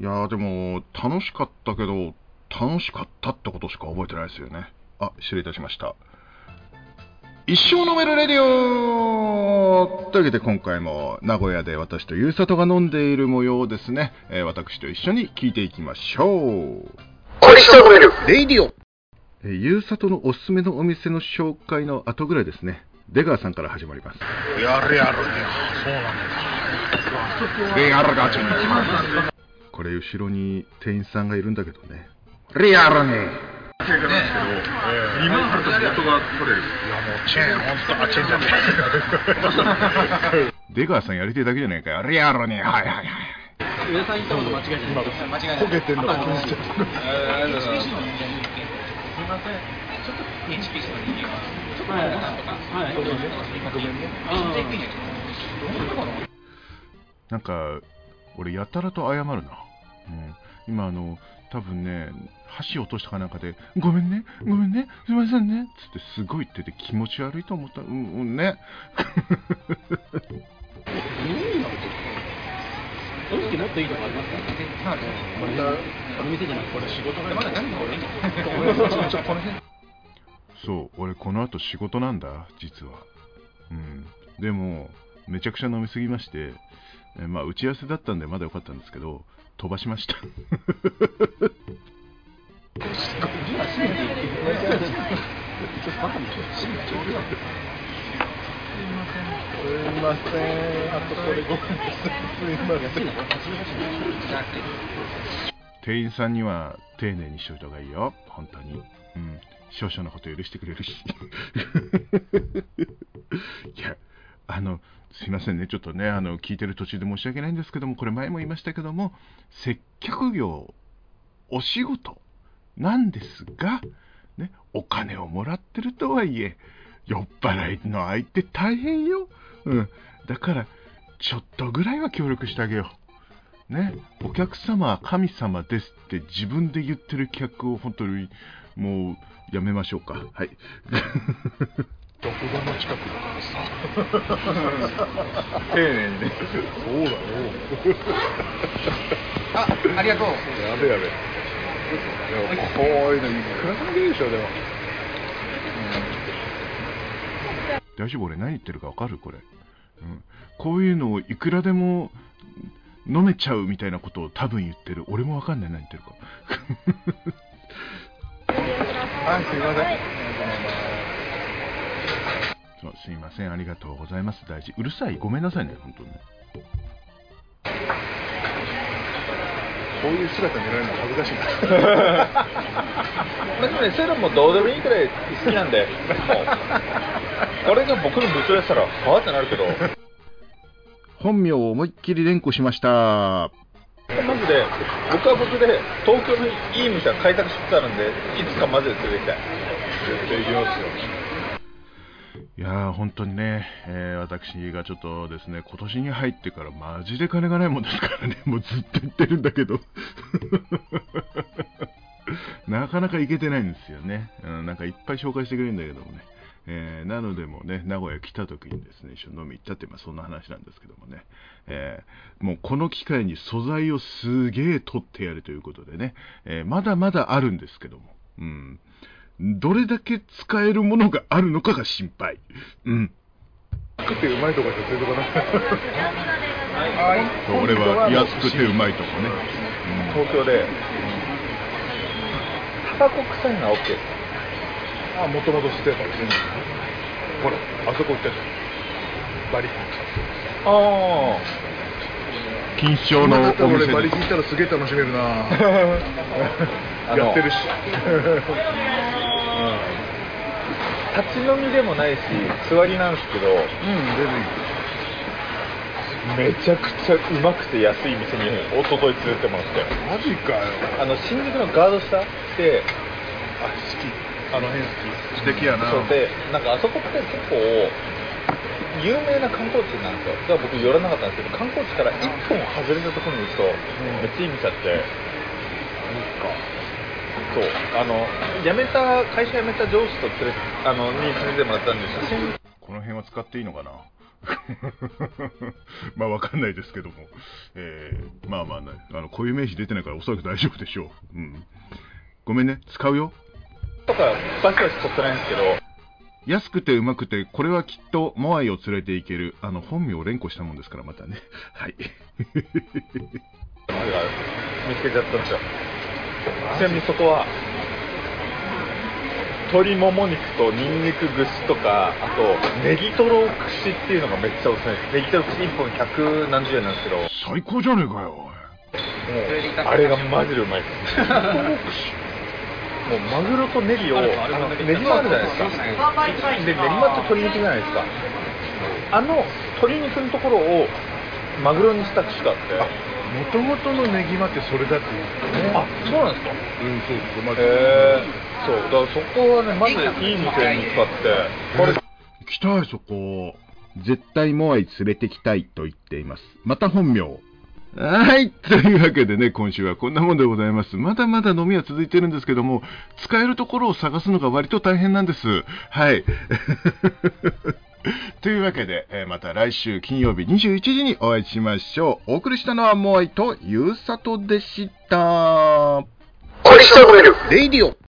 いやーでも、楽しかったけど、楽しかったってことしか覚えてないですよね。あ、失礼いたしました。一生飲めるレディオというわけで今回も名古屋で私とゆうさとが飲んでいる模様をですね、えー私と一緒に聞いていきましょう。レディオえーゆうさとのおすすめのお店の紹介の後ぐらいですね、出川さんから始まります。やるやるね。そうなんだ。リアルガチこれ後ろに店員さんがいるんだけどね。リアルに。2万払ったら元が取れる。いやもうチェーン、本当あ、チェーンじゃね。出川さんやりてえだけじゃねえかよ。リアルに。はいはいはい。上田さん言ったこと間違い。じゃない。ですか間違い。ない。焦げてんのか気にしちゃう。すみませんちょっと HPC の人間はちょっとはい。はい。ごめんねごめんねなんか、俺やたらと謝るな。うん、今あの、多分ね、箸落としたかなんかで、ごめんね、ごめんね、すいませんね、つってすごい言ってて気持ち悪いと思った。うん、うんね。正直もっといいとこありますか？これこの店じゃなくてこれ仕事がまだ何そう、俺この後仕事なんだ、実は。うん。でも、めちゃくちゃ飲みすぎまして、えまあ、打ち合わせだったんでまだ良かったんですけど、飛ばしました。すいません。あとこれごめんなさい。すいません。店員さんには丁寧にしといた方がいいよ、本当に。うん。少々のこと許してくれるし。いや、あの、すいませんね、ちょっとね、あの、聞いてる途中で申し訳ないんですけども、これ前も言いましたけども、接客業、お仕事なんですが、ね、お金をもらってるとはいえ、酔っ払いの相手大変よ。うん。だから、ちょっとぐらいは協力してあげよう。ね、お客様は神様ですって自分で言ってる客を本当にもうやめましょうか。はい。どこがの近くだからさ。丁寧にね。そうだよ。あありがとうやべやべ。いやこういうのいくらでもいいでしょ、でも。大丈夫俺何言ってるかわかるこれ、うん。こういうのをいくらでも飲めちゃうみたいなことを多分言ってる。俺もわかんない何言ってるか。はい、すいません。そうすいません、ありがとうございます。大事。うるさい。ごめんなさいね、本当に。こういう姿見られるの恥ずかしいな。まあでもね、そういうのもどうでもいいくらい好きなんで、これが僕の部長やったら、はぁってなるけど、本名を思いっきり連呼しました。マジで、僕は僕で、東京のいい店は開拓しつつあるんで、いつかマジで連れて行きたい。絶対行きますよ。いや、本当にね、えー私がちょっとですね、今年に入ってからマジで金がないもんですからね、もうずっと言ってるんだけど、なかなか行けてないんですよね。うん、なんかいっぱい紹介してくれるんだけどもね。えーなのでもね、名古屋来た時にですね、一緒に飲み行ったって、まあそんな話なんですけどもね、えーもうこの機会に素材をすげえ取ってやるということでね、えーまだまだあるんですけども、うん。どれだけ使えるものがあるのかが心配。うん。食ってうまいとこしか連れてこない。そう俺は安くてうまいとこね。東京で、タバコ臭いのは OK です。あ、もともと捨てたから。ほら、あそこ行ったじゃん。バリキンあ金賞のお店でバリキン行ったらすげえ楽しめるな やってるし。あ、立ち飲みでもないし、座りなんですけど、うん、全然いい。めちゃくちゃうまくて安い店に一昨日連れてってもらって、マジかよ。あの、新宿のガード下って、あ、好き。あの辺好き。素敵やな。そうで、なんかあそこって結構、有名な観光地なんですよ。だから僕寄らなかったんですけど、観光地から一本外れたところに行くと、めっちゃいい店あって、そう、あの、辞めた、会社辞めた上司と連れて、あの、に連れてもらったんで、写真、この辺は使っていいのかな？まあわかんないですけども、えーまあまあ、ね、あの固有名詞出てないからおそらく大丈夫でしょう。うん、ごめんね、使うよ。とかバシバシ取ってないんですけど。安くてうまくて、これはきっとモアイを連れて行ける、あの本名を連呼したもんですから、またね。はい。見つけちゃったんですよちなみにそこは鶏もも肉とニンニク串とかあとネギトロ串っていうのがめっちゃおすすめですネギトロ串1本百何十円なんですけど。も最高じゃねえかよ、うあれがマジでうまいです。もうマグロとネギをあのネギマあるじゃないですか。でネギマって鶏肉じゃないですか。あの鶏肉のところをマグロにした串があってもともとのネギマってそれだって言うんですよねあそうなんですか？うんそうそうまずへえそうだからそこはねまずいい店に使ってこれ行きたい、そこ。絶対モアイ連れてきたいと言っています。また本名。はい。というわけでね、今週はこんなもんでございます。まだまだ飲みは続いてるんですけども、使えるところを探すのが割と大変なんです。はい。というわけで、えーまた来週金曜日21時にお会いしましょう。お送りしたのはモアイとゆうさとでした。これレイディオ